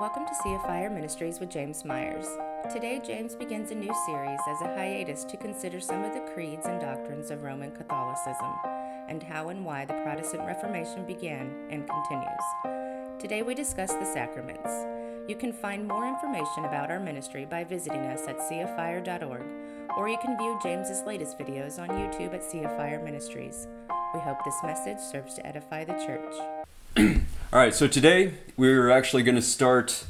Welcome to Sea of Fire Ministries with James Meyers. Today, James begins a new series as a hiatus to consider some of the creeds and doctrines of Roman Catholicism and how and why the Protestant Reformation began and continues. Today, we discuss the sacraments. You can find more information about our ministry by visiting us at seaoffire.org, or you can view James's latest videos on YouTube at Sea of Fire Ministries. We hope this message serves to edify the church. All right, so today we're actually going to start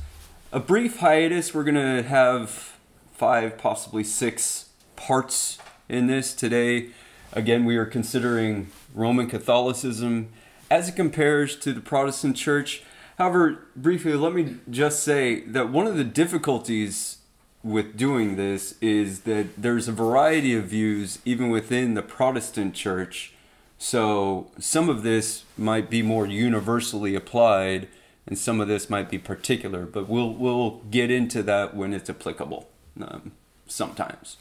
a brief hiatus. We're going to have five, possibly six parts in this. Today, again, we are considering Roman Catholicism as it compares to the Protestant Church. However, briefly, let me just say that one of the difficulties with doing this is that there's a variety of views even within the Protestant Church so some of this might be more universally applied, and some of this might be particular. But we'll we'll get into that when it's applicable. Um, sometimes,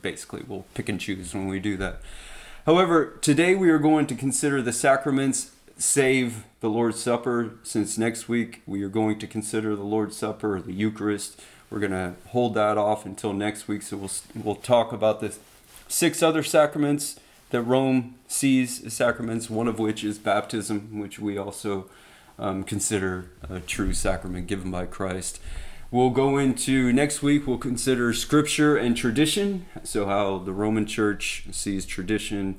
basically, we'll pick and choose when we do that. However, today we are going to consider the sacraments, save the Lord's Supper. Since next week we are going to consider the Lord's Supper, the Eucharist. We're going to hold that off until next week. So we'll we'll talk about the six other sacraments that Rome sees sacraments, one of which is baptism, which we also um, consider a true sacrament given by Christ. We'll go into next week, we'll consider scripture and tradition, so how the Roman Church sees tradition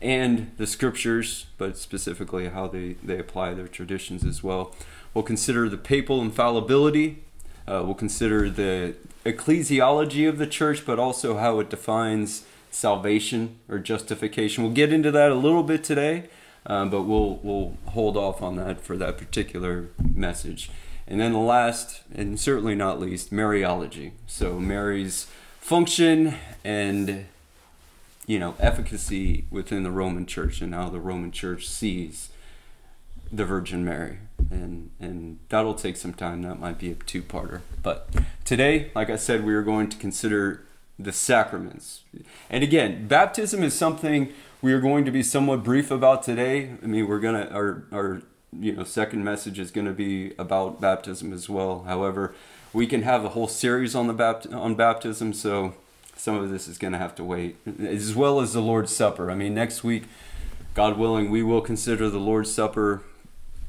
and the scriptures, but specifically how they, they apply their traditions as well. We'll consider the papal infallibility. Uh, we'll consider the ecclesiology of the church, but also how it defines salvation or justification. We'll get into that a little bit today, um, but we'll we'll hold off on that for that particular message. And then the last, and certainly not least, Mariology. So Mary's function and you know efficacy within the Roman Church and how the Roman Church sees the Virgin Mary. And and that'll take some time. That might be a two-parter. But today, like I said, we are going to consider the sacraments. And again, baptism is something we are going to be somewhat brief about today. I mean, we're gonna our our you know second message is going to be about baptism as well. However, we can have a whole series on the bapt- on baptism, so some of this is going to have to wait, as well as the Lord's Supper. I mean, next week, God willing, we will consider the Lord's Supper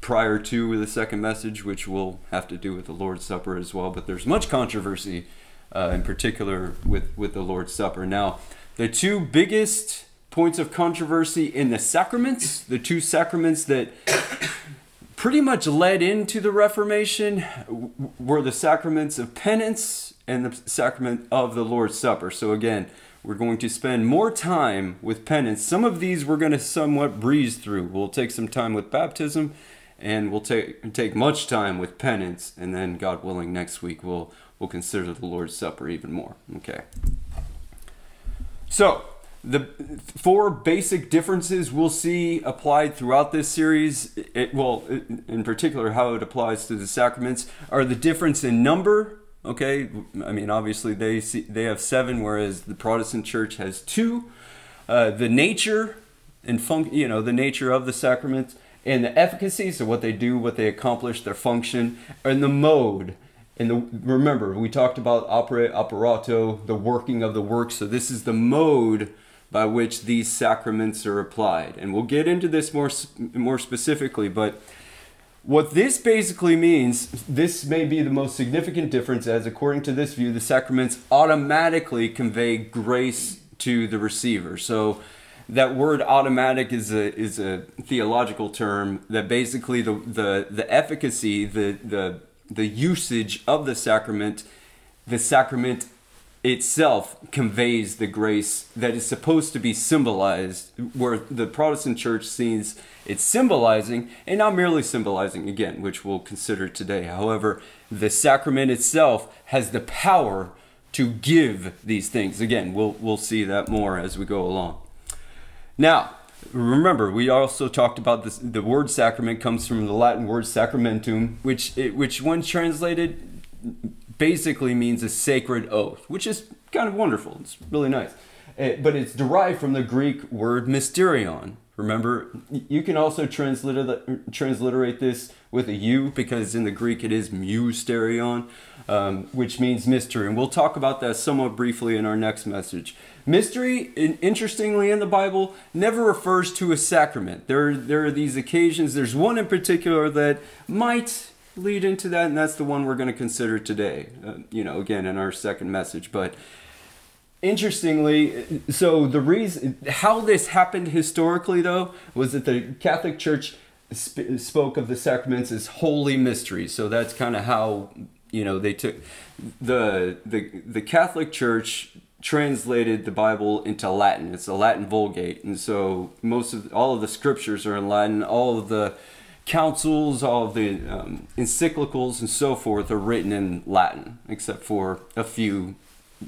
prior to the second message, which will have to do with the Lord's Supper as well. But there's much controversy uh, in particular with, with the Lord's Supper. Now, the two biggest points of controversy in the sacraments, the two sacraments that pretty much led into the Reformation, were the sacraments of penance and the sacrament of the Lord's Supper. So, again, we're going to spend more time with penance. Some of these we're going to somewhat breeze through. We'll take some time with baptism and we'll take take much time with penance and then God willing next week we'll we'll consider the Lord's Supper even more. Okay. So, the four basic differences we'll see applied throughout this series, it, well, in particular, how it applies to the sacraments, are the difference in number. Okay, I mean, obviously they see, they have seven, whereas the Protestant Church has two. Uh, the nature and fun, you know, the nature of the sacraments and the efficacy, so what they do, what they accomplish, their function, and the mode and the, remember, we talked about opere operato, the working of the work. So this is the mode by which these sacraments are applied, and we'll get into this more more specifically. But what this basically means, this may be the most significant difference, as according to this view, the sacraments automatically convey grace to the receiver. So that word automatic is a is a theological term that basically the the the efficacy the the the usage of the sacrament, the sacrament itself conveys the grace that is supposed to be symbolized, where the Protestant church sees it symbolizing and not merely symbolizing, again, which we'll consider today. However, the sacrament itself has the power to give these things. Again, we'll, we'll see that more as we go along. Now, Remember, we also talked about this. The word sacrament comes from the Latin word sacramentum, which it, which when translated basically means a sacred oath, which is kind of wonderful. It's really nice. It, eh, but it's derived from the Greek word mysterion, Remember, you can also transliterate, transliterate this with a U because in the Greek it is musterion, um, which means mystery. And we'll talk about that somewhat briefly in our next message. Mystery, interestingly, in the Bible, never refers to a sacrament. There, there are these occasions. There's one in particular that might lead into that, and that's the one we're going to consider today. Uh, you know, again, in our second message. But interestingly, so the reason how this happened historically, though, was that the Catholic Church sp- spoke of the sacraments as holy mysteries. So that's kind of how you know they took the the the Catholic Church translated the Bible into Latin. It's a Latin Vulgate, and so most of all of the scriptures are in Latin. All of the councils, all of the um, encyclicals, and so forth are written in Latin, except for a few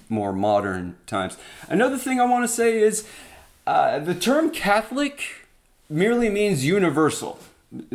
more modern times. Another thing I want to say is uh, the term Catholic merely means universal.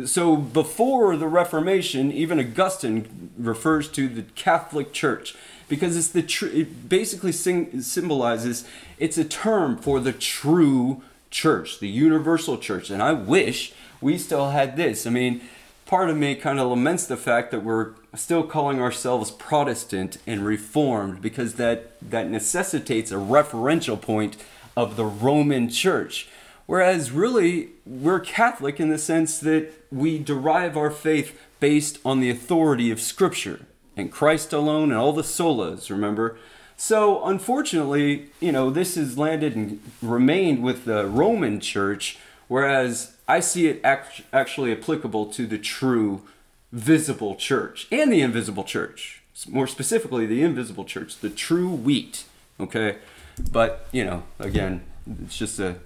So before the Reformation, even Augustine refers to the Catholic Church because it's the tr- it basically sing- symbolizes it's a term for the true church, the universal church. And I wish we still had this. I mean, part of me kind of laments the fact that we're still calling ourselves Protestant and Reformed because that that necessitates a referential point of the Roman Church. Whereas really we're Catholic in the sense that we derive our faith based on the authority of Scripture and Christ alone and all the solas, remember? So unfortunately, you know, this has landed and remained with the Roman Church, whereas I see it act- actually applicable to the true visible church and the invisible church. More specifically, the invisible church, the true wheat. Okay, but you know, again, it's just a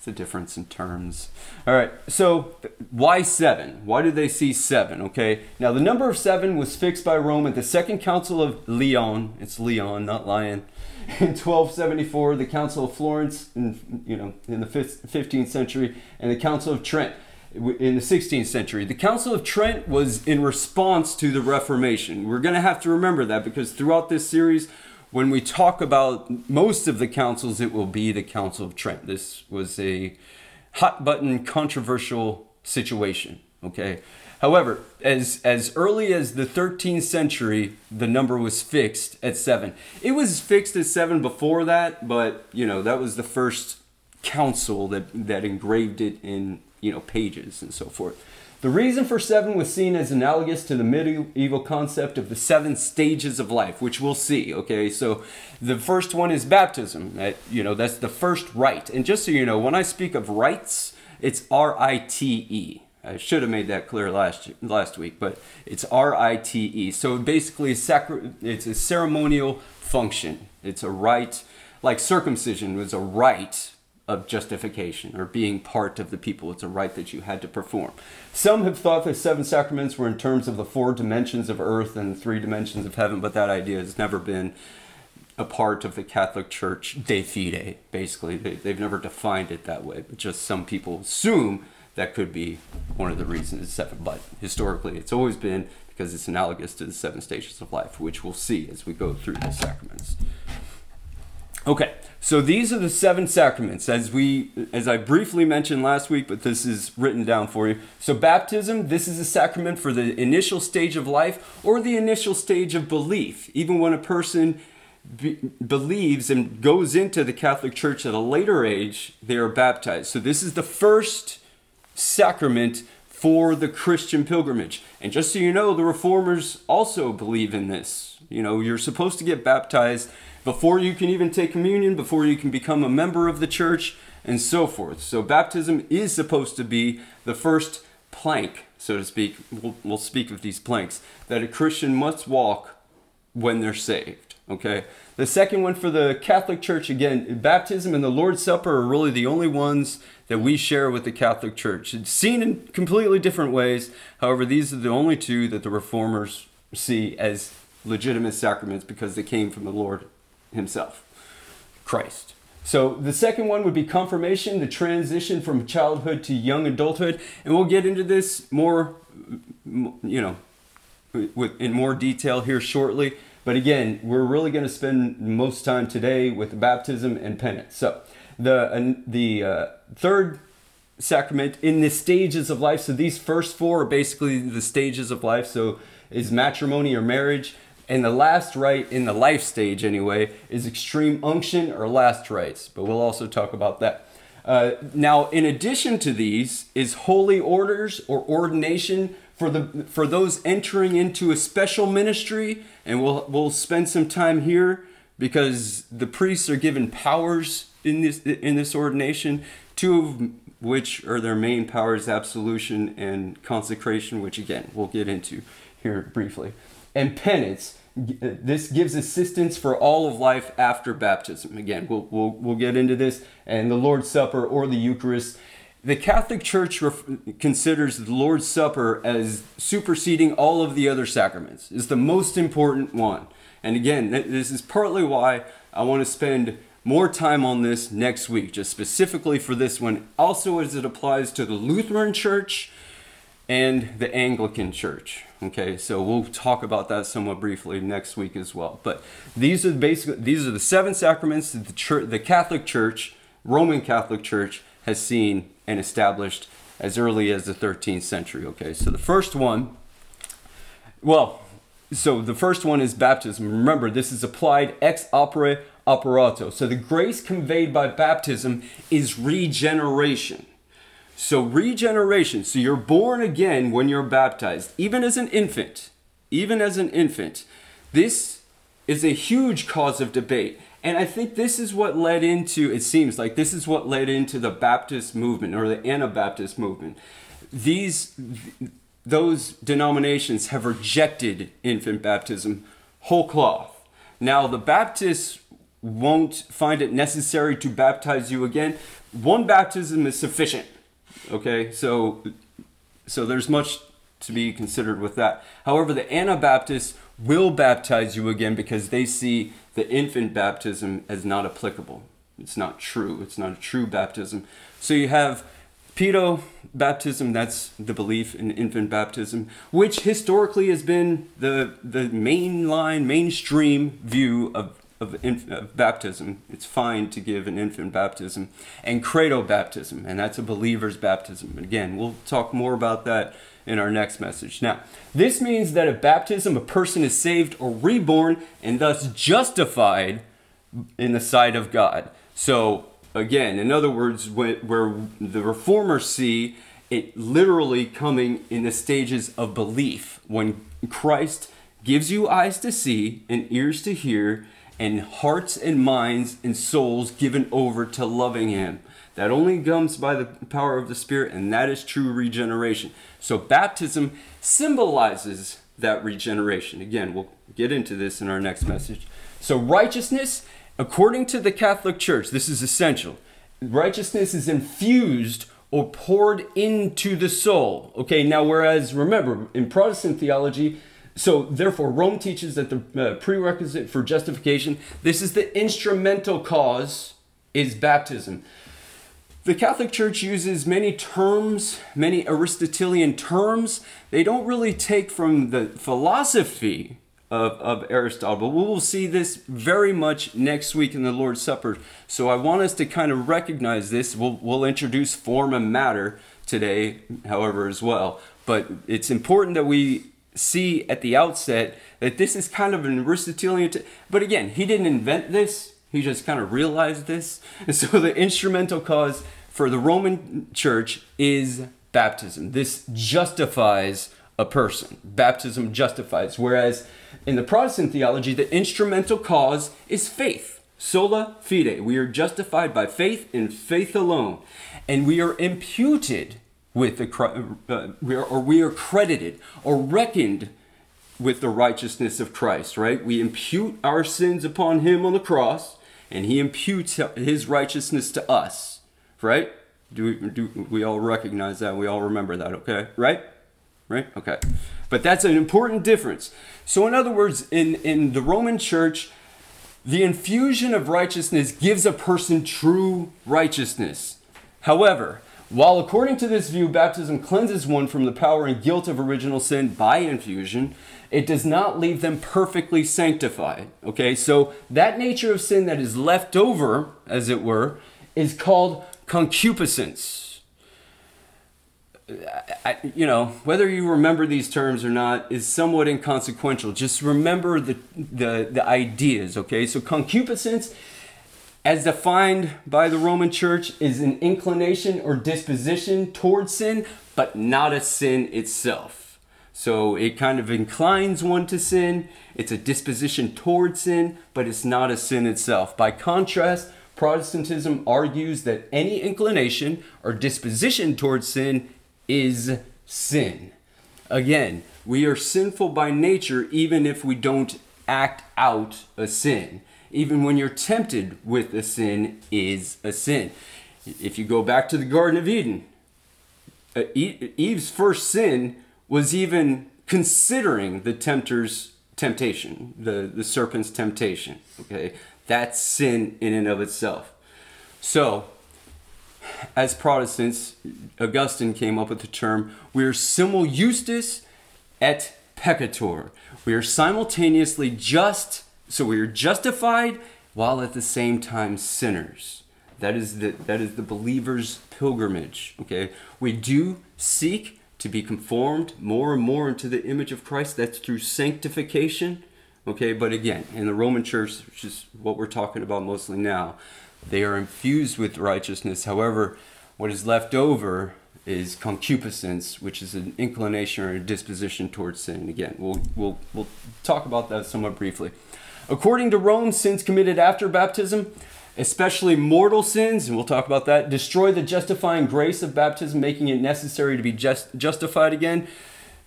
it's a difference in terms. All right, so why seven? Why did they see seven? Okay, now the number of seven was fixed by Rome at the Second Council of Lyon. It's Leon, not Lion. In 1274, the Council of Florence, in, you know, in the 15th century, and the Council of Trent in the 16th century. The Council of Trent was in response to the Reformation. We're going to have to remember that because throughout this series, when we talk about most of the councils, it will be the Council of Trent. This was a hot button controversial situation, okay? However, as as early as the 13th century, the number was fixed at 7. It was fixed at 7 before that, but you know, that was the first council that that engraved it in you know, pages and so forth. The reason for seven was seen as analogous to the medieval concept of the seven stages of life, which we'll see. Okay, so the first one is baptism. That, you know, that's the first rite. And just so you know, when I speak of rites, it's R I T E. I should have made that clear last last week, but it's R I T E. So basically, it's a ceremonial function. It's a rite, like circumcision was a rite of justification or being part of the people. It's a rite that you had to perform. Some have thought the seven sacraments were in terms of the four dimensions of earth and three dimensions of heaven, but that idea has never been a part of the Catholic Church de fide, basically. They, they've never defined it that way, but just some people assume that could be one of the reasons it's seven. But historically, it's always been because it's analogous to the seven stages of life, which we'll see as we go through the sacraments. Okay, so these are the seven sacraments as we as I briefly mentioned last week, but this is written down for you. So baptism, this is a sacrament for the initial stage of life or the initial stage of belief. Even when a person be, believes and goes into the Catholic Church at a later age, they are baptized. So this is the first sacrament for the Christian pilgrimage. And just so you know, the reformers also believe in this. You know, you're supposed to get baptized before you can even take communion, before you can become a member of the church, and so forth. So, baptism is supposed to be the first plank, so to speak. We'll, we'll speak of these planks that a Christian must walk when they're saved. Okay? The second one for the Catholic Church, again, baptism and the Lord's Supper are really the only ones that we share with the Catholic Church. It's seen in completely different ways. However, these are the only two that the Reformers see as legitimate sacraments because they came from the Lord himself, Christ. So the second one would be confirmation, the transition from childhood to young adulthood, and we'll get into this more, you know, in more detail here shortly. But again, we're really going to spend most time today with baptism and penance. So the the uh, third sacrament in the stages of life. So these first four are basically the stages of life. So is matrimony or marriage. And the last rite in the life stage, anyway, is extreme unction or last rites. But we'll also talk about that. Uh, now, in addition to these, is holy orders or ordination for the for those entering into a special ministry, and we'll we'll spend some time here because the priests are given powers in this in this ordination. Two of which are their main powers: absolution and consecration, which again we'll get into here briefly. And penance. This gives assistance for all of life after baptism. Again, we'll, we'll, we'll get into this. And the Lord's Supper or the Eucharist. The Catholic Church ref- considers the Lord's Supper as superseding all of the other sacraments. It's the most important one. And again, this is partly why I want to spend more time on this next week, just specifically for this one, also as it applies to the Lutheran Church and the Anglican Church. Okay, so we'll talk about that somewhat briefly next week as well. But these are basically these are the seven sacraments that the church, the Catholic Church, Roman Catholic Church, has seen and established as early as the 13th century. Okay, so the first one, well, so the first one is baptism. Remember, this is applied ex opere operato. So the grace conveyed by baptism is regeneration. So, regeneration, so you're born again when you're baptized, even as an infant, even as an infant. This is a huge cause of debate. And I think this is what led into, it seems like this is what led into the Baptist movement or the Anabaptist movement. These, those denominations have rejected infant baptism whole cloth. Now, the Baptists won't find it necessary to baptize you again. One baptism is sufficient Okay, so so there's much to be considered with that. However, the Anabaptists will baptize you again because they see the infant baptism as not applicable. It's not true. It's not a true baptism. So you have pedo baptism, that's the belief in infant baptism, which historically has been the the mainline, mainstream view of of, inf- of, baptism. It's fine to give an infant baptism and credo baptism, and that's a believer's baptism. Again, we'll talk more about that in our next message. Now, this means that at baptism, a person is saved or reborn and thus justified in the sight of God. So, again, in other words, where the reformers see it literally coming in the stages of belief when Christ gives you eyes to see and ears to hear and hearts and minds and souls given over to loving Him. That only comes by the power of the Spirit, and that is true regeneration. So, baptism symbolizes that regeneration. Again, we'll get into this in our next message. So, righteousness, according to the Catholic Church, this is essential. Righteousness is infused or poured into the soul. Okay, now, whereas remember, in Protestant theology, so, therefore, Rome teaches that the uh, prerequisite for justification, this is the instrumental cause, is baptism. The Catholic Church uses many terms, many Aristotelian terms. They don't really take from the philosophy of, of Aristotle, but we will see this very much next week in the Lord's Supper. So I want us to kind of recognize this. We'll, we'll introduce form and matter today, however, as well. But it's important that we see at the outset that this is kind of an Aristotelian. T- but again, he didn't invent this. He just kind of realized this. And so the instrumental cause for the Roman church is baptism. This justifies a person. Baptism justifies. Whereas in the Protestant theology, the instrumental cause is faith. Sola fide. We are justified by faith and faith alone. And we are imputed with the uh, we are, or we are credited or reckoned with the righteousness of Christ, right? We impute our sins upon him on the cross and he imputes his righteousness to us, right? Do we, do we all recognize that? We all remember that, okay? Right? Right? Okay. But that's an important difference. So in other words, in in the Roman church, the infusion of righteousness gives a person true righteousness. However, while according to this view, baptism cleanses one from the power and guilt of original sin by infusion, it does not leave them perfectly sanctified. Okay, so that nature of sin that is left over, as it were, is called concupiscence. I, you know, whether you remember these terms or not is somewhat inconsequential. Just remember the, the, the ideas, okay? So, concupiscence, as defined by the Roman Church, is an inclination or disposition towards sin, but not a sin itself. So, it kind of inclines one to sin. It's a disposition towards sin, but it's not a sin itself. By contrast, Protestantism argues that any inclination or disposition towards sin is sin. Again, we are sinful by nature even if we don't act out a sin. Even when you're tempted with a sin is a sin. If you go back to the Garden of Eden, uh, Eve's first sin was even considering the tempter's temptation, the, the serpent's temptation. Okay, that's sin in and of itself. So, as Protestants, Augustine came up with the term, we are simul justus et peccator. We are simultaneously just, so we are justified while at the same time sinners. That is the, that is the believer's pilgrimage. Okay, we do seek to be conformed more and more into the image of Christ. That's through sanctification. Okay, but again, in the Roman Church, which is what we're talking about mostly now, they are infused with righteousness. However, what is left over is concupiscence, which is an inclination or a disposition towards sin. Again, we'll, we'll, we'll talk about that somewhat briefly. According to Rome, sins committed after baptism, especially mortal sins, and we'll talk about that, destroy the justifying grace of baptism, making it necessary to be just, justified again,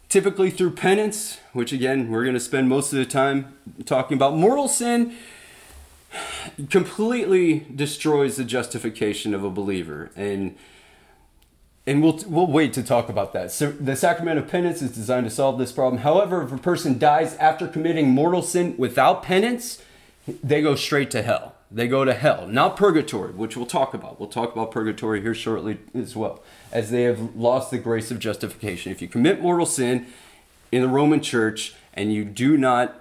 typically through penance, which again, we're going to spend most of the time talking about. Mortal sin completely destroys the justification of a believer and and we'll we'll wait to talk about that. So the sacrament of penance is designed to solve this problem. However, if a person dies after committing mortal sin without penance, they go straight to hell. They go to hell, not purgatory, which we'll talk about. We'll talk about purgatory here shortly as well, as they have lost the grace of justification. If you commit mortal sin in the Roman Church and you do not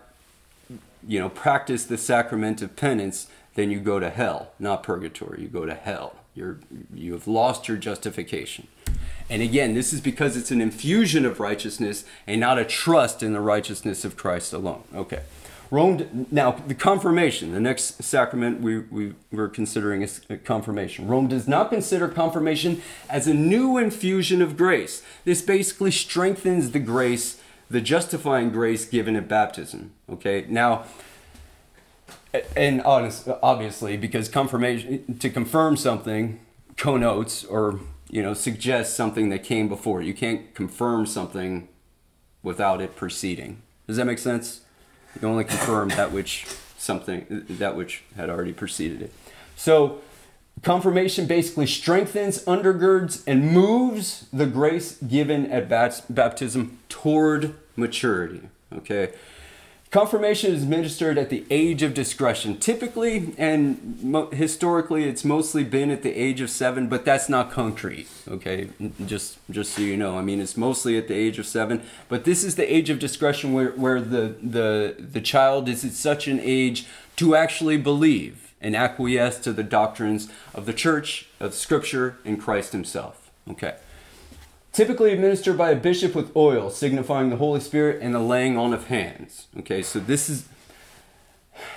you know, practice the sacrament of penance, then you go to hell, not purgatory. You go to hell. You're you have lost your justification. And again, this is because it's an infusion of righteousness and not a trust in the righteousness of Christ alone. Okay. Rome now the confirmation, the next sacrament we, we we're considering is confirmation. Rome does not consider confirmation as a new infusion of grace. This basically strengthens the grace the justifying grace given at baptism. Okay, now, and honest, obviously, because confirmation to confirm something connotes or you know suggests something that came before. You can't confirm something without it preceding. Does that make sense? You only confirm that which something that which had already preceded it. So confirmation basically strengthens, undergirds, and moves the grace given at baptism toward maturity. Okay. Confirmation is administered at the age of discretion. Typically and mo- historically, it's mostly been at the age of seven, but that's not concrete. Okay, just just so you know, I mean, it's mostly at the age of seven, but this is the age of discretion where, where the the the child is at such an age to actually believe and acquiesce to the doctrines of the church, of Scripture, and Christ Himself. Okay typically administered by a bishop with oil, signifying the Holy Spirit and the laying on of hands. Okay, so this is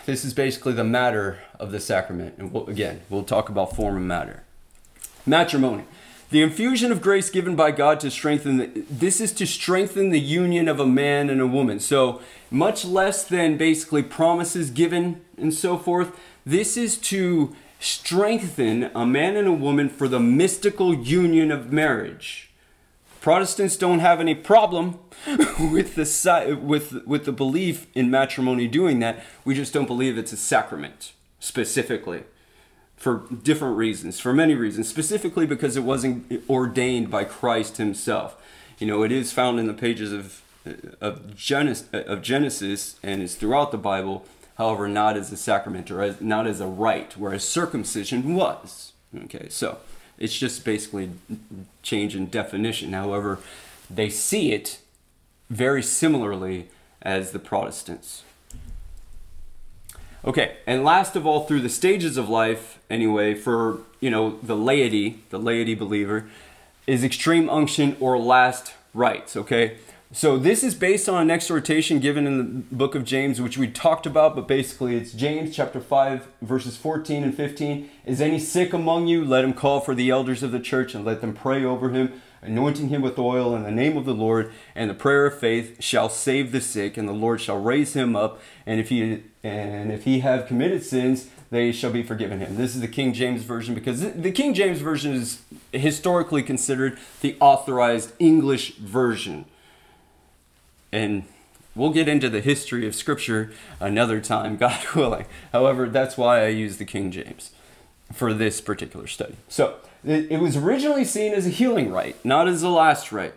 this is basically the matter of the sacrament. And we'll, again, we'll talk about form and matter. Matrimony. The infusion of grace given by God to strengthen the, this is to strengthen the union of a man and a woman. So much less than basically promises given and so forth. This is to strengthen a man and a woman for the mystical union of marriage. Protestants don't have any problem with the with with the belief in matrimony doing that. We just don't believe it's a sacrament specifically for different reasons, for many reasons, specifically because it wasn't ordained by Christ himself. You know, it is found in the pages of of Genesis, of Genesis and is throughout the Bible, however, not as a sacrament or as, not as a rite, whereas circumcision was. Okay, so it's just basically change in definition. However, they see it very similarly as the Protestants. Okay, and last of all, through the stages of life, anyway, for you know the laity, the laity believer, is extreme unction or last rites, okay? So this is based on an exhortation given in the book of James, which we talked about, but basically it's James chapter 5, verses 14 and 15. Is any sick among you? Let him call for the elders of the church and let them pray over him, anointing him with oil in the name of the Lord. And the prayer of faith shall save the sick, and the Lord shall raise him up. And if he and if he have committed sins, they shall be forgiven him. This is the King James Version because the King James Version is historically considered the authorized English version. And we'll get into the history of Scripture another time, God willing. However, that's why I use the King James for this particular study. So, it was originally seen as a healing rite, not as a last rite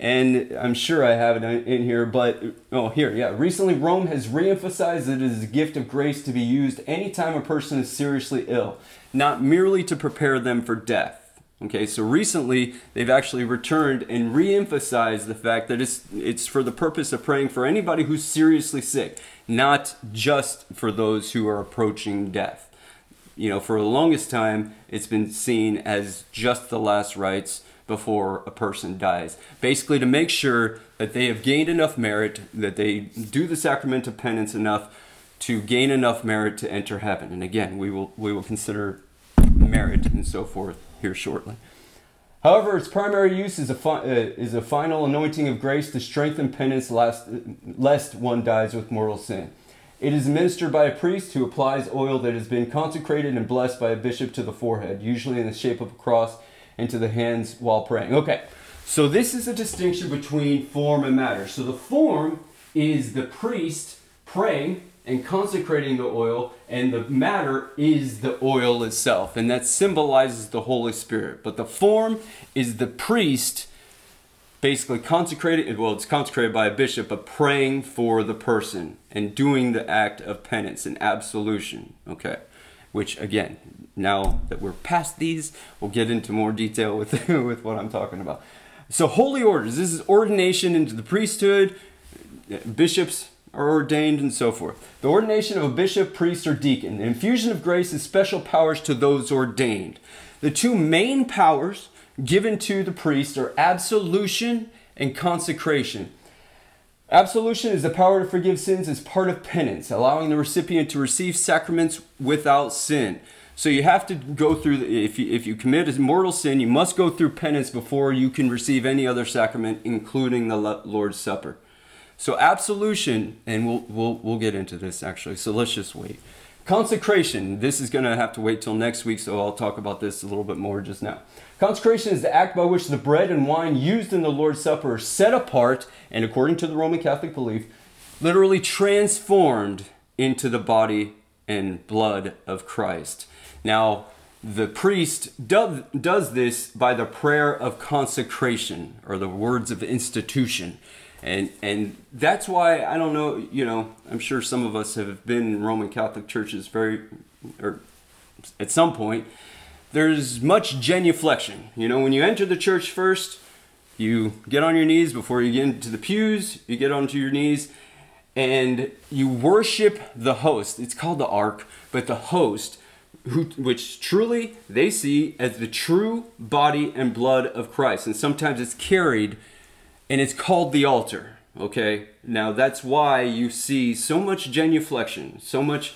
and I'm sure I have it in here, but oh, here, yeah. Recently, Rome has reemphasized that it is a gift of grace to be used anytime a person is seriously ill, not merely to prepare them for death. Okay, so recently they've actually returned and re-emphasized the fact that it's it's for the purpose of praying for anybody who's seriously sick, not just for those who are approaching death. You know, for the longest time, it's been seen as just the last rites before a person dies. Basically, to make sure that they have gained enough merit, that they do the sacrament of penance enough to gain enough merit to enter heaven. And again, we will, we will consider merit and so forth here shortly. However, its primary use is a, fi- uh, is a final anointing of grace to strengthen penance lest, lest one dies with mortal sin. It is administered by a priest who applies oil that has been consecrated and blessed by a bishop to the forehead, usually in the shape of a cross and to the hands while praying. Okay, so this is a distinction between form and matter. So the form is the priest praying and consecrating the oil, and the matter is the oil itself, and that symbolizes the Holy Spirit. But the form is the priest basically consecrated, well, it's consecrated by a bishop, but praying for the person and doing the act of penance and absolution. Okay which again, now that we're past these, we'll get into more detail with, with what I'm talking about. So, holy orders this is ordination into the priesthood, bishops are ordained, and so forth. The ordination of a bishop, priest, or deacon. The infusion of grace is special powers to those ordained. The two main powers given to the priest are absolution and consecration. Absolution is the power to forgive sins as part of penance, allowing the recipient to receive sacraments without sin. So you have to go through, if, you, if you commit a mortal sin, you must go through penance before you can receive any other sacrament, including the Lord's Supper. So absolution, and we'll, we'll, we'll get into this actually, so let's just wait. Consecration, this is going to have to wait till next week, so I'll talk about this a little bit more just now. Consecration is the act by which the bread and wine used in the Lord's Supper are set apart and, according to the Roman Catholic belief, literally transformed into the body and blood of Christ. Now, the priest does, does this by the prayer of consecration or the words of institution. And, and that's why I don't know, you know, I'm sure some of us have been in Roman Catholic churches very, or at some point there's much genuflection. You know, when you enter the church first, you get on your knees before you get into the pews, you get onto your knees and you worship the host. It's called the ark, but the host who, which truly they see as the true body and blood of Christ. And sometimes it's carried and it's called the altar. Okay, now that's why you see so much genuflection, so much,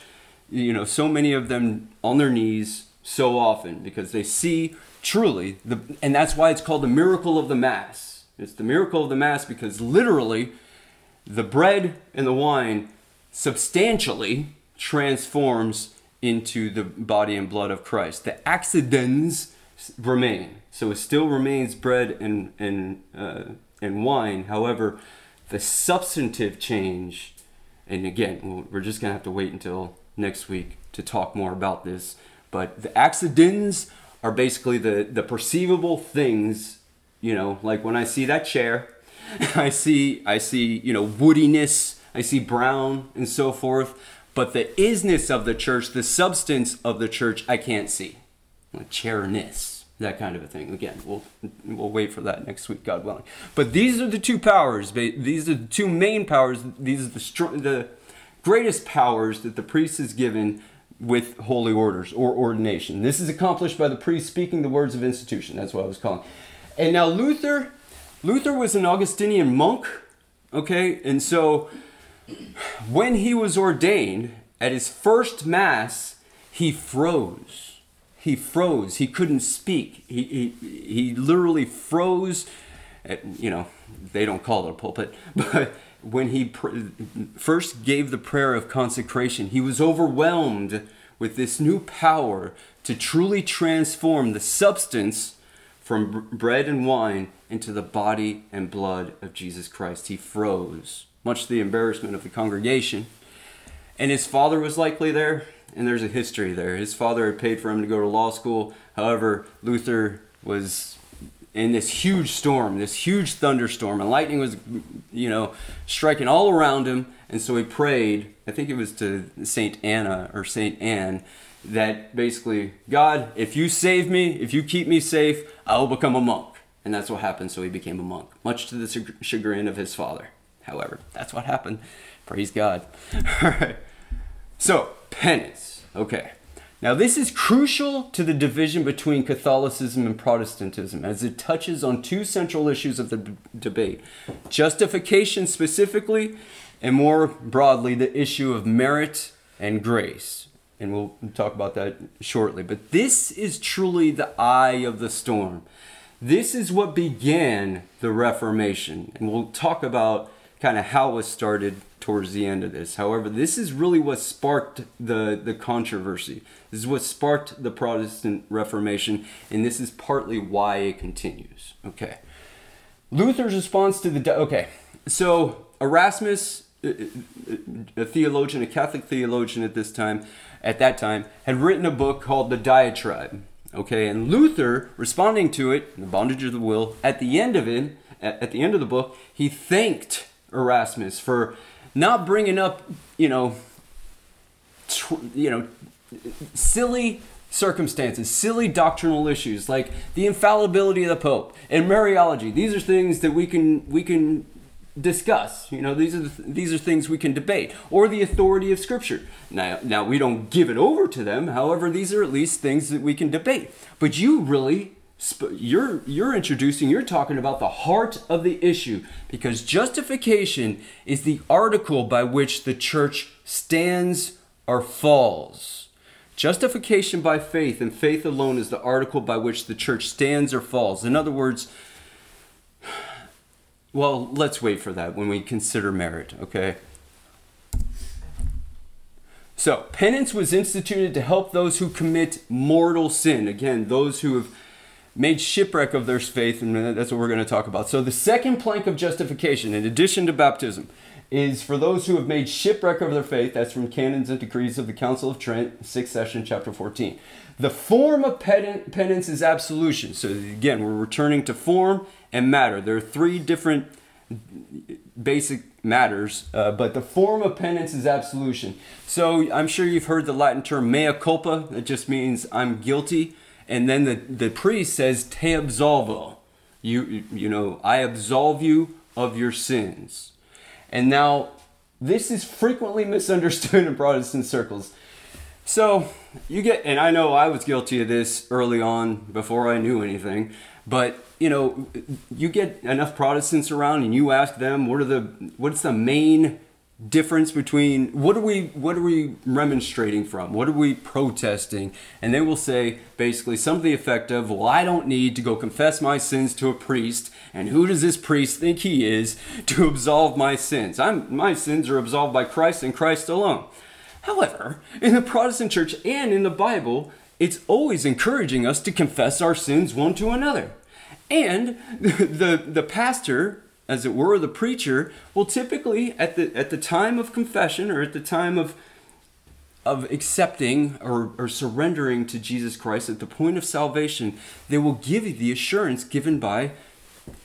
you know, so many of them on their knees so often because they see truly the and that's why it's called the miracle of the mass. It's the miracle of the mass because literally the bread and the wine substantially transforms into the body and blood of Christ. The accidents remain. So it still remains bread and and uh, and wine however the substantive change and again we're just gonna have to wait until next week to talk more about this but the accidents are basically the, the perceivable things, you know, like when I see that chair, I see I see, you know, woodiness, I see brown and so forth. But the isness of the church, the substance of the church, I can't see. Chairness, that kind of a thing. Again, we'll we'll wait for that next week, God willing. But these are the two powers. These are the two main powers. These are the the greatest powers that the priest is given with holy orders or ordination. This is accomplished by the priest speaking the words of institution. That's what I was calling. And now Luther, Luther was an Augustinian monk, okay? And so when he was ordained at his first mass, he froze. He froze. He couldn't speak. He, he, he literally froze. At, you know, they don't call it a pulpit, but when he pr- first gave the prayer of consecration, he was overwhelmed with this new power to truly transform the substance from bread and wine into the body and blood of Jesus Christ. He froze, much to the embarrassment of the congregation. And his father was likely there, and there's a history there. His father had paid for him to go to law school. However, Luther was in this huge storm, this huge thunderstorm, and lightning was, you know, striking all around him. And so he prayed, I think it was to Saint Anna or Saint Anne, that basically, God, if you save me, if you keep me safe, I will become a monk. And that's what happened. So he became a monk, much to the chagrin of his father. However, that's what happened. Praise God. All right. So, penance. Okay. Now, this is crucial to the division between Catholicism and Protestantism as it touches on two central issues of the debate justification specifically, and more broadly, the issue of merit and grace. And we'll talk about that shortly. But this is truly the eye of the storm. This is what began the Reformation. And we'll talk about kind of how it was started towards the end of this. However, this is really what sparked the, the controversy. This is what sparked the Protestant Reformation, and this is partly why it continues. Okay. Luther's response to the. Okay. So, Erasmus, uh, uh, a theologian, a Catholic theologian at this time, at that time, had written a book called The Diatribe. Okay, and Luther, responding to it, the bondage of the will, at the end of it, at the end of the book, he thanked Erasmus for not bringing up, you know, tw- you know, silly circumstances, silly doctrinal issues like the infallibility of the Pope and Mariology. These are things that we can we can discuss. You know, these are the, these are things we can debate, or the authority of Scripture. Now, now we don't give it over to them. However, these are at least things that we can debate. But you really, you're you're introducing, you're talking about the heart of the issue because justification is the article by which the church stands or falls. Justification by faith and faith alone is the article by which the church stands or falls. In other words, well, let's wait for that when we consider merit, okay? So, penance was instituted to help those who commit mortal sin. Again, those who have made shipwreck of their faith, and that's what we're going to talk about. So, the second plank of justification, in addition to baptism, is for those who have made shipwreck of their faith. That's from Canons and Decrees of the Council of Trent, 6th session, chapter 14. The form of penance is absolution. So, again, we're returning to form and matter. There are three different basic matters, uh, but the form of penance is absolution. So I'm sure you've heard the Latin term mea culpa. That just means I'm guilty. And then the, the priest says te absolvo. You, you know, I absolve you of your sins. And now, this is frequently misunderstood in Protestant circles. So, you get, and I know I was guilty of this early on before I knew anything, but you know, you get enough Protestants around and you ask them what are the what's the main difference between what are we what are we remonstrating from? What are we protesting? And they will say basically some of the effect of well i don't need to go confess my sins to a priest. And who does this priest think he is to absolve my sins? I'm my sins are absolved by christ and christ alone. However in the protestant church and in the bible it's always encouraging us to confess our sins one to another. And the, the pastor, as it were, the preacher, will typically, at the, at the time of confession or at the time of, of accepting or, or surrendering to Jesus Christ, at the point of salvation, they will give you the assurance given by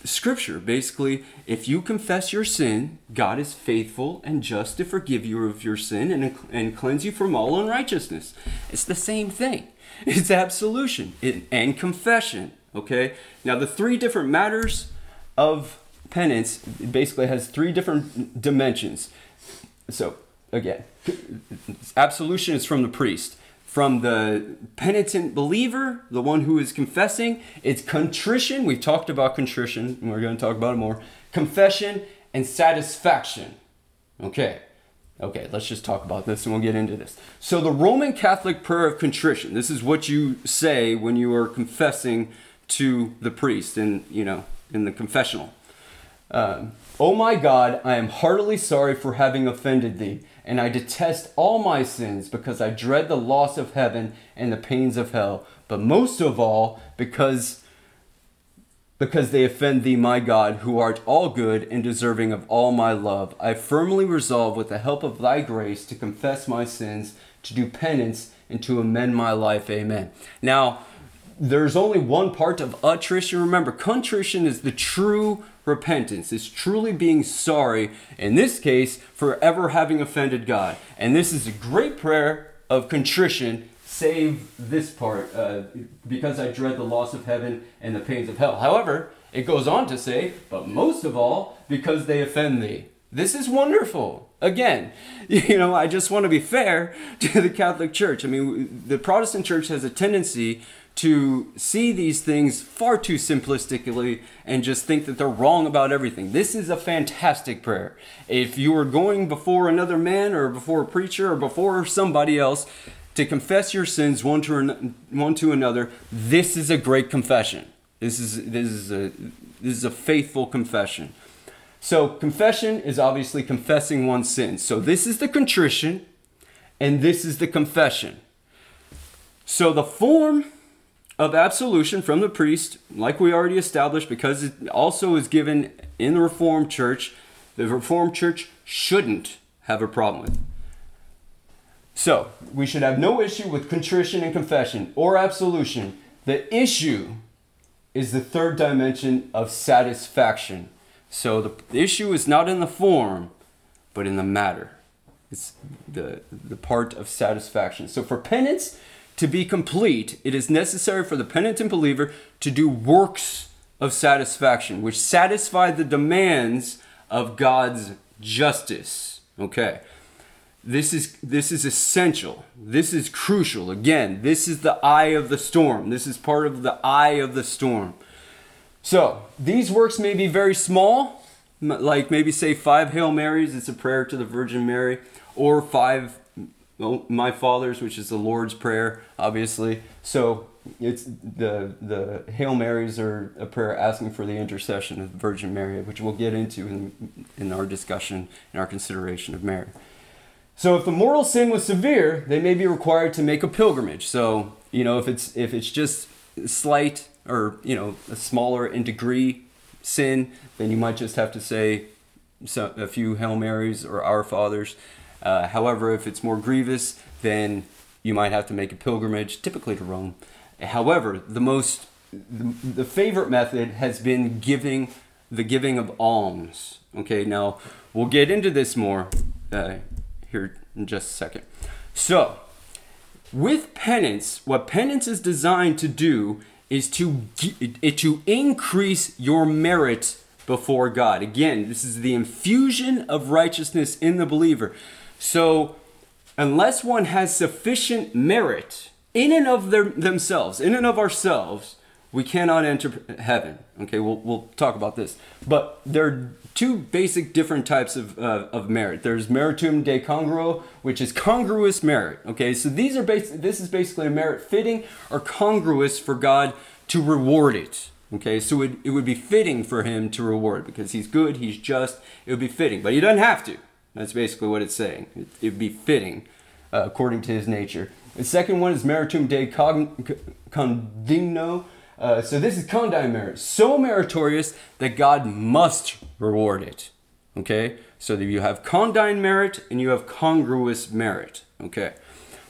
Scripture. Basically, if you confess your sin, God is faithful and just to forgive you of your sin and, and cleanse you from all unrighteousness. It's the same thing. It's absolution and confession. Okay? Now, the three different matters of penance basically has three different dimensions. So, again, absolution is from the priest. from the penitent believer, the one who is confessing. It's contrition. We've talked about contrition, and we're going to talk about it more. Confession and satisfaction. Okay. Okay, let's just talk about this and we'll get into this. So, the Roman Catholic prayer of contrition, this is what you say when you are confessing to the priest and, you know, in the confessional. Um, oh my God, I am heartily sorry for having offended thee, and I detest all my sins because I dread the loss of heaven and the pains of hell, but most of all because because they offend thee, my God, who art all good and deserving of all my love. I firmly resolve, with the help of thy grace, to confess my sins, to do penance, and to amend my life. Amen. Now, there's only one part of attrition. Remember, contrition is the true repentance. It's truly being sorry, in this case, for ever having offended God. And this is a great prayer of contrition save this part uh, because I dread the loss of heaven and the pains of hell. However, it goes on to say, but most of all, because they offend thee. This is wonderful. Again, you know, I just want to be fair to the Catholic Church. I mean, the Protestant Church has a tendency to see these things far too simplistically and just think that they're wrong about everything. This is a fantastic prayer. If you are going before another man or before a preacher or before somebody else, to confess your sins one to, one to another, this is a great confession. This is, this, is a, this is a faithful confession. So, confession is obviously confessing one's sins. So, this is the contrition, and this is the confession. So, the form of absolution from the priest, like we already established, because it also is given in the Reformed Church, the Reformed Church shouldn't have a problem with. So, we should have no issue with contrition and confession or absolution. The issue is the third dimension of satisfaction. So, the, issue is not in the form, but in the matter. It's the, the part of satisfaction. So, for penance to be complete, it is necessary for the penitent believer to do works of satisfaction, which satisfy the demands of God's justice. Okay. This is this is essential. This is crucial. Again, this is the eye of the storm. This is part of the eye of the storm. So, these works may be very small, like maybe say five Hail Marys, it's a prayer to the Virgin Mary, or five My Fathers, which is the Lord's Prayer, obviously. So, it's the the Hail Marys are a prayer asking for the intercession of the Virgin Mary, which we'll get into in, in our discussion, in our consideration of Mary. So if the mortal sin was severe, they may be required to make a pilgrimage. So, you know, if it's if it's just slight or, you know, a smaller in degree sin, then you might just have to say some, a few Hail Marys or Our Fathers. Uh, however, if it's more grievous, then you might have to make a pilgrimage, typically to Rome. However, the most the, the favorite method has been giving the giving of alms. Okay, now we'll get into this more uh, here in just a second. So, with penance, what penance is designed to do is to to increase your merit before God. Again, this is the infusion of righteousness in the believer. So, unless one has sufficient merit in and of their, themselves, in and of ourselves, we cannot enter heaven. Okay, we'll, we'll talk about this. But there are two basic different types of, uh, of merit. There's meritum de congruo, which is congruous merit. Okay, so these are bas- this is basically a merit fitting or congruous for God to reward it. Okay, so it, it would be fitting for him to reward because he's good, he's just, it would be fitting. But he doesn't have to. That's basically what it's saying. It, would be fitting uh, according to his nature. The second one is meritum de condigno, uh, so this is condign merit, so meritorious that God must reward it. Okay, so you have condign merit and you have congruous merit. Okay,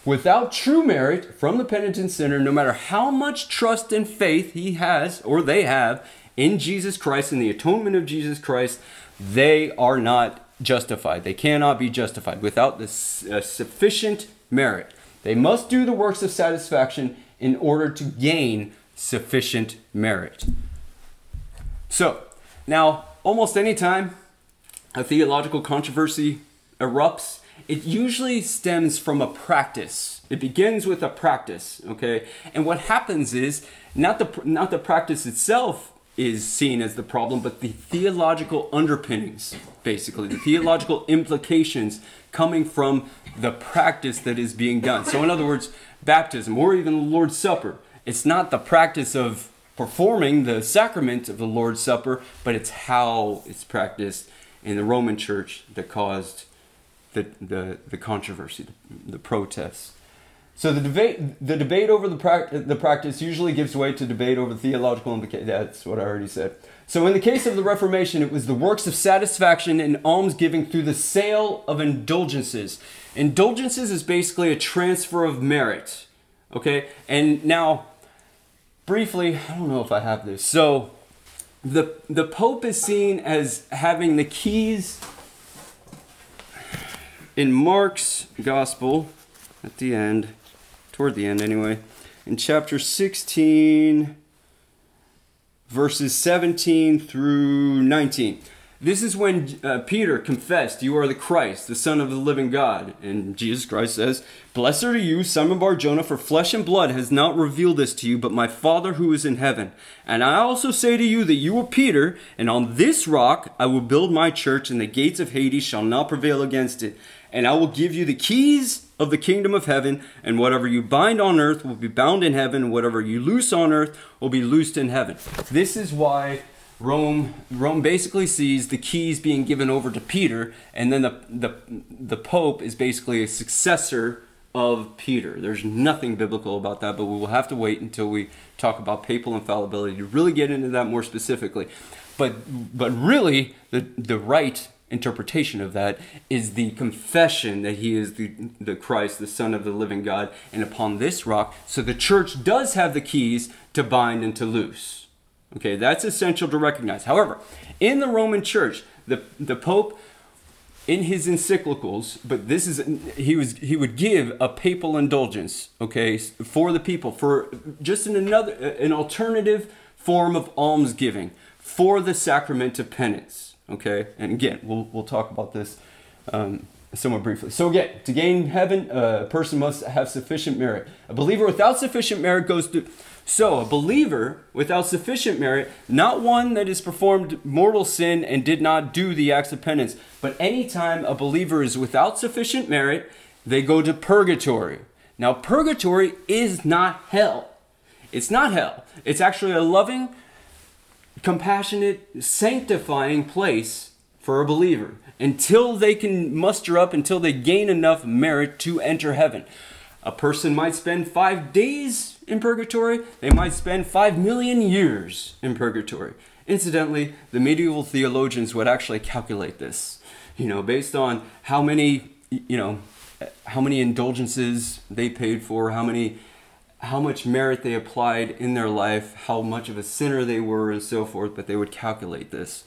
without true merit from the penitent sinner, no matter how much trust and faith he has or they have in Jesus Christ in the atonement of Jesus Christ, they are not justified. They cannot be justified without the uh, sufficient merit. They must do the works of satisfaction in order to gain sufficient merit. So, now, almost any time a theological controversy erupts, it usually stems from a practice. It begins with a practice, okay? And what happens is not the not the practice itself is seen as the problem, but the theological underpinnings, basically, the theological implications coming from the practice that is being done. So, in other words, baptism or even the Lord's Supper, it's not the practice of performing the sacrament of the Lord's Supper, but it's how it's practiced in the Roman Church that caused the, the, the controversy, the, the protests. So the debate, the debate over the, pra- the practice usually gives way to debate over theological implications. That's what I already said. So in the case of the Reformation, it was the works of satisfaction and almsgiving through the sale of indulgences. Indulgences is basically a transfer of merit. Okay, and now, briefly, I don't know if I have this. So, the the Pope is seen as having the keys in Mark's Gospel at the end, toward the end anyway, in chapter 16, verses 17 through 19. This is when uh, Peter confessed, You are the Christ, the Son of the living God. And Jesus Christ says, Blessed are you, Simon Bar Jonah, for flesh and blood has not revealed this to you, but my Father who is in heaven. And I also say to you that you are Peter, and on this rock I will build my church, and the gates of Hades shall not prevail against it and I will give you the keys of the kingdom of heaven, and whatever you bind on earth will be bound in heaven, and whatever you loose on earth will be loosed in heaven. This is why Rome Rome basically sees the keys being given over to Peter, and then the the the Pope is basically a successor of Peter. There's nothing biblical about that, but we will have to wait until we talk about papal infallibility to really get into that more specifically. But but really the the right interpretation of that is the confession that he is the, the Christ, the Son of the living God, and upon this rock. So the church does have the keys to bind and to loose. Okay, that's essential to recognize. However, in the Roman church, the, the Pope in his encyclicals, but this is he was he would give a papal indulgence, okay, for the people for just in another an alternative form of almsgiving for the sacrament of penance Okay, and again, we'll we'll talk about this um, somewhat briefly. So again, to gain heaven, a person must have sufficient merit. A believer without sufficient merit goes to so a believer without sufficient merit, not one that has performed mortal sin and did not do the acts of penance, but anytime a believer is without sufficient merit, they go to purgatory. Now, purgatory is not hell. It's not hell. It's actually a loving, compassionate, sanctifying place for a believer until they can muster up, until they gain enough merit to enter heaven. A person might spend five days in purgatory, they might spend five million years in purgatory. Incidentally, the medieval theologians would actually calculate this, you know, based on how many, you know, how many indulgences they paid for, how many how much merit they applied in their life, how much of a sinner they were, and so forth, but they would calculate this,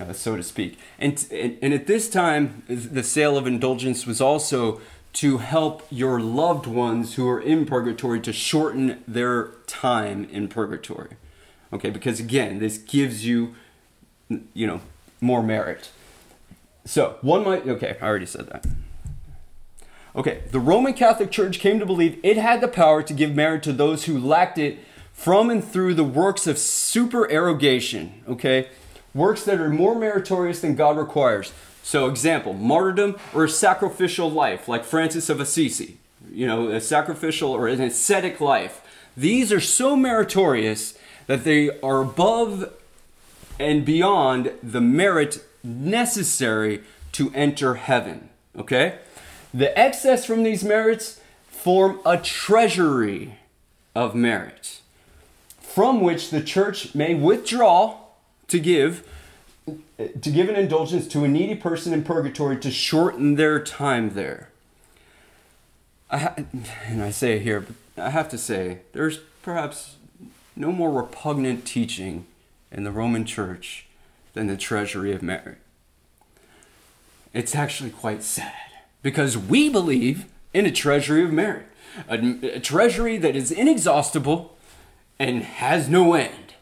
uh, so to speak. And, and, and at this time, the sale of indulgence was also to help your loved ones who are in purgatory to shorten their time in purgatory. Okay, because again, this gives you, you know, more merit. So, one might, okay, I already said that. Okay, the Roman Catholic Church came to believe it had the power to give merit to those who lacked it from and through the works of supererogation, okay? Works that are more meritorious than God requires. So, example, martyrdom or a sacrificial life, like Francis of Assisi, you know, a sacrificial or an ascetic life. These are so meritorious that they are above and beyond the merit necessary to enter heaven, okay? The excess from these merits form a treasury of merit from which the church may withdraw to give to give an indulgence to a needy person in purgatory to shorten their time there. I ha- and I say it here, but I have to say there's perhaps no more repugnant teaching in the Roman Church than the treasury of merit. It's actually quite sad because we believe in a treasury of merit, a, a treasury that is inexhaustible and has no end,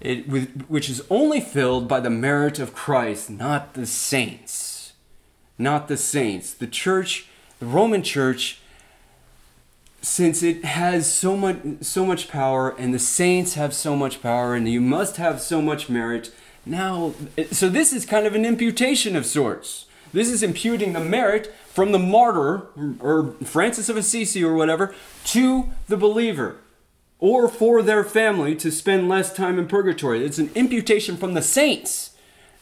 it, with, which is only filled by the merit of Christ, not the saints. not the saints. The church, the Roman church, since it has so much so much power and the saints have so much power and you must have so much merit now so this is kind of an imputation of sorts this is imputing the merit from the martyr or francis of assisi or whatever to the believer or for their family to spend less time in purgatory. It's an imputation from the saints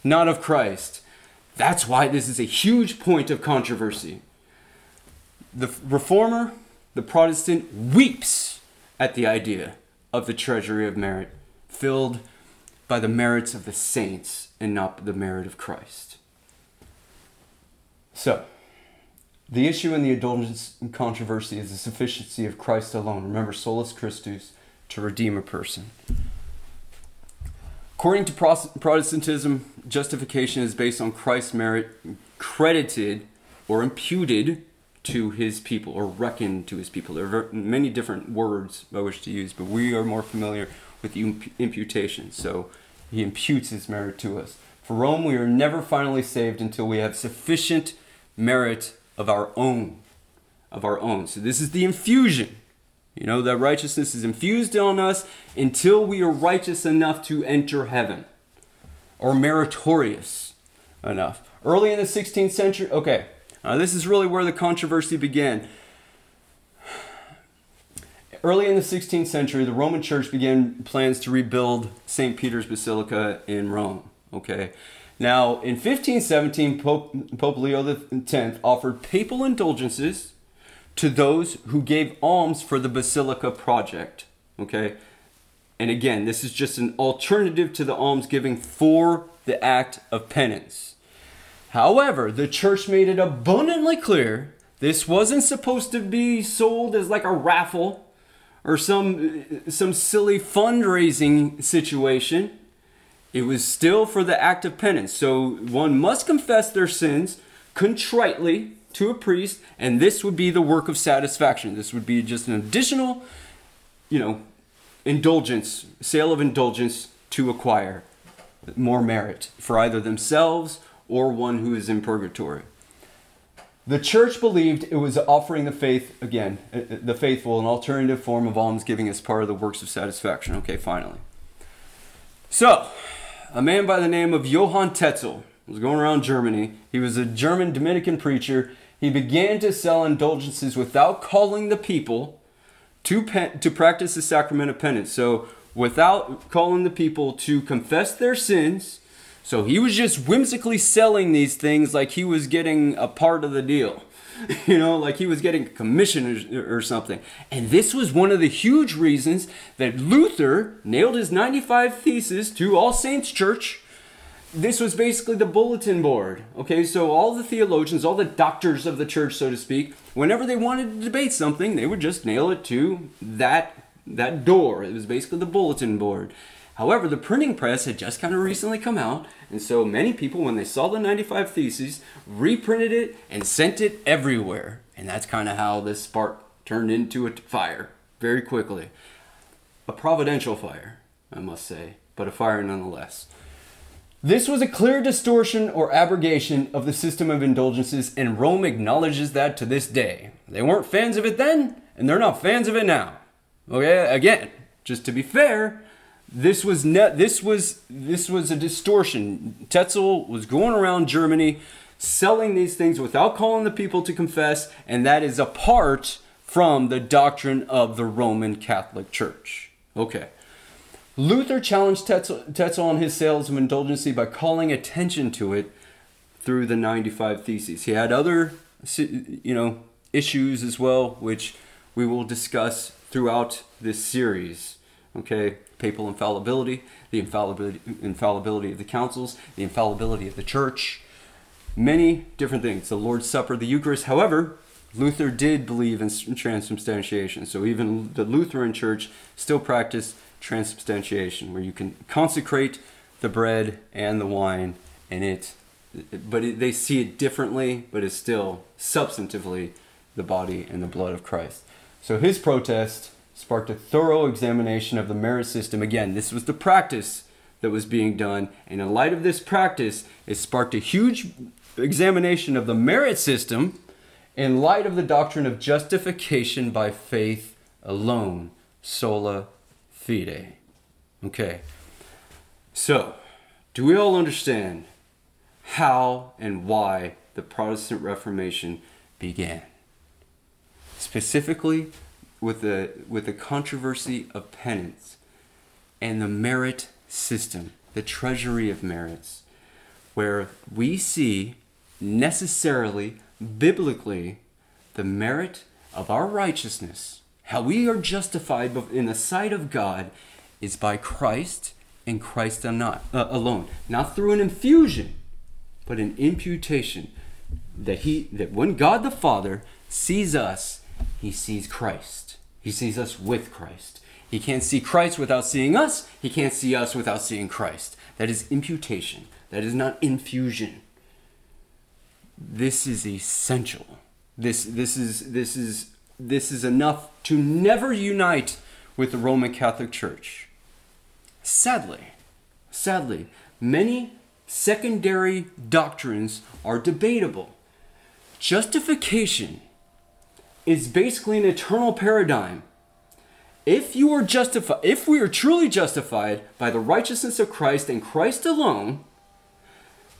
not of christ. That's why this is a huge point of controversy. The reformer the Protestant weeps at the idea of the treasury of merit filled by the merits of the saints and not the merit of Christ. So, the issue in the indulgence controversy is the sufficiency of Christ alone. Remember, solus Christus to redeem a person. According to Protestantism, justification is based on Christ's merit credited or imputed to his people or reckoned to his people. There are many different words by which to use, but we are more familiar with the imputation. So he imputes his merit to us. For Rome, we are never finally saved until we have sufficient merit of our own. Of our own. So this is the infusion. You know, that righteousness is infused on us until we are righteous enough to enter heaven or meritorious enough. Early in the 16th century, okay, uh, this is really where the controversy began. Early in the 16th century, the Roman Church began plans to rebuild St. Peter's Basilica in Rome. Okay. Now, in 1517, Pope, Pope Leo X offered papal indulgences to those who gave alms for the Basilica project. Okay. And again, this is just an alternative to the alms giving for the act of penance. However, the church made it abundantly clear this wasn't supposed to be sold as like a raffle or some some silly fundraising situation. It was still for the act of penance. So one must confess their sins contritely to a priest, and this would be the work of satisfaction. This would be just an additional, you know, indulgence, sale of indulgence to acquire more merit for either themselves or one who is in purgatory. The church believed it was offering the faith, again, uh, uh, the faithful, an alternative form of almsgiving as part of the works of satisfaction. Okay, finally. So, a man by the name of Johann Tetzel was going around Germany. He was a German Dominican preacher. He began to sell indulgences without calling the people to, pen, to practice the sacrament of penance. So, without calling the people to confess their sins so he was just whimsically selling these things like he was getting a part of the deal. You know, like he was getting a commission or, or something. And this was one of the huge reasons that Luther nailed his 95 Theses to All Saints Church. This was basically the bulletin board. Okay, so all the theologians, all the doctors of the church, so to speak, whenever they wanted to debate something, they would just nail it to that that door. It was basically the bulletin board. However, the printing press had just kind of recently come out, and so many people, when they saw the 95 Theses, reprinted it and sent it everywhere. And that's kind of how this spark turned into a fire very quickly. A providential fire, I must say, but a fire nonetheless. This was a clear distortion or abrogation of the system of indulgences, and Rome acknowledges that to this day. They weren't fans of it then, and they're not fans of it now. Okay, again, just to be fair, this was net this was this was a distortion. Tetzel was going around germany selling these things without calling the people to confess and that is apart from the doctrine of the roman catholic church. Okay. Luther challenged tetzel, tetzel on his sales of indulgency by calling attention to it through the 95 theses. He had other you know issues as well which we will discuss throughout this series. Okay papal infallibility, the infallibility, infallibility of the councils, the infallibility of the church, many different things. The Lord's Supper, the Eucharist. However, Luther did believe in transubstantiation. So even the Lutheran Church still practiced transubstantiation, where you can consecrate the bread and the wine, and it, but it, they see it differently, but it's still substantively the body and the blood of Christ. So his protest sparked a thorough examination of the merit system. Again, this was the practice that was being done, and in light of this practice, it sparked a huge examination of the merit system in light of the doctrine of justification by faith alone, sola fide. Okay. So, do we all understand how and why the Protestant Reformation began? Specifically, with the with the controversy of penance and the merit system, the treasury of merits, where we see necessarily biblically the merit of our righteousness, how we are justified in the sight of God, is by Christ and Christ uh, alone, not through an infusion, but an imputation. That he that when God the Father sees us, he sees Christ. He sees us with Christ. He can't see Christ without seeing us. He can't see us without seeing Christ. That is imputation. That is not infusion. This is essential. This this is this is this is enough to never unite with the Roman Catholic Church. Sadly, sadly, many secondary doctrines are debatable. Justification is basically an eternal paradigm. If you are justified, if we are truly justified by the righteousness of Christ and Christ alone,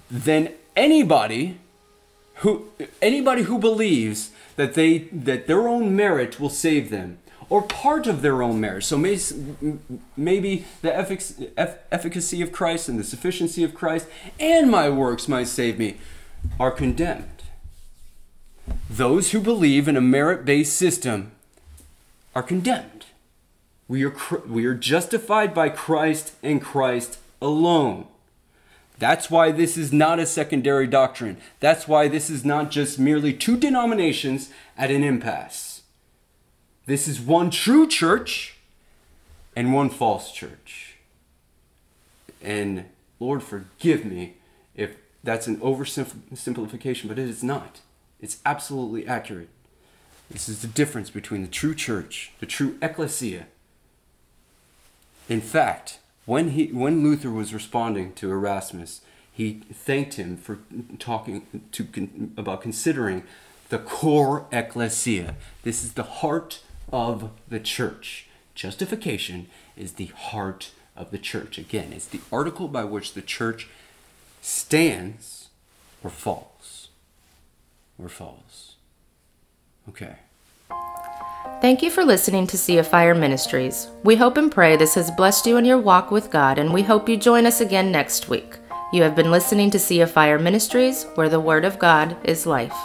then anybody who anybody who believes that they that their own merit will save them or part of their own merit so may, maybe the efficacy of christ and the sufficiency of christ and my works might save me are condemned those who believe in a merit-based system are condemned we are, we are justified by christ and christ alone that's why this is not a secondary doctrine. That's why this is not just merely two denominations at an impasse. This is one true church and one false church. And Lord, forgive me if that's an oversimplification, but it is not. It's absolutely accurate. This is the difference between the true church, the true ecclesia. In fact, when, he, when Luther was responding to Erasmus, he thanked him for talking to, about considering the core ecclesia. This is the heart of the church. Justification is the heart of the church. Again, it's the article by which the church stands or falls. Or falls. Okay. Thank you for listening to Sea of Fire Ministries. We hope and pray this has blessed you in your walk with God, and we hope you join us again next week. You have been listening to Sea of Fire Ministries, where the Word of God is life.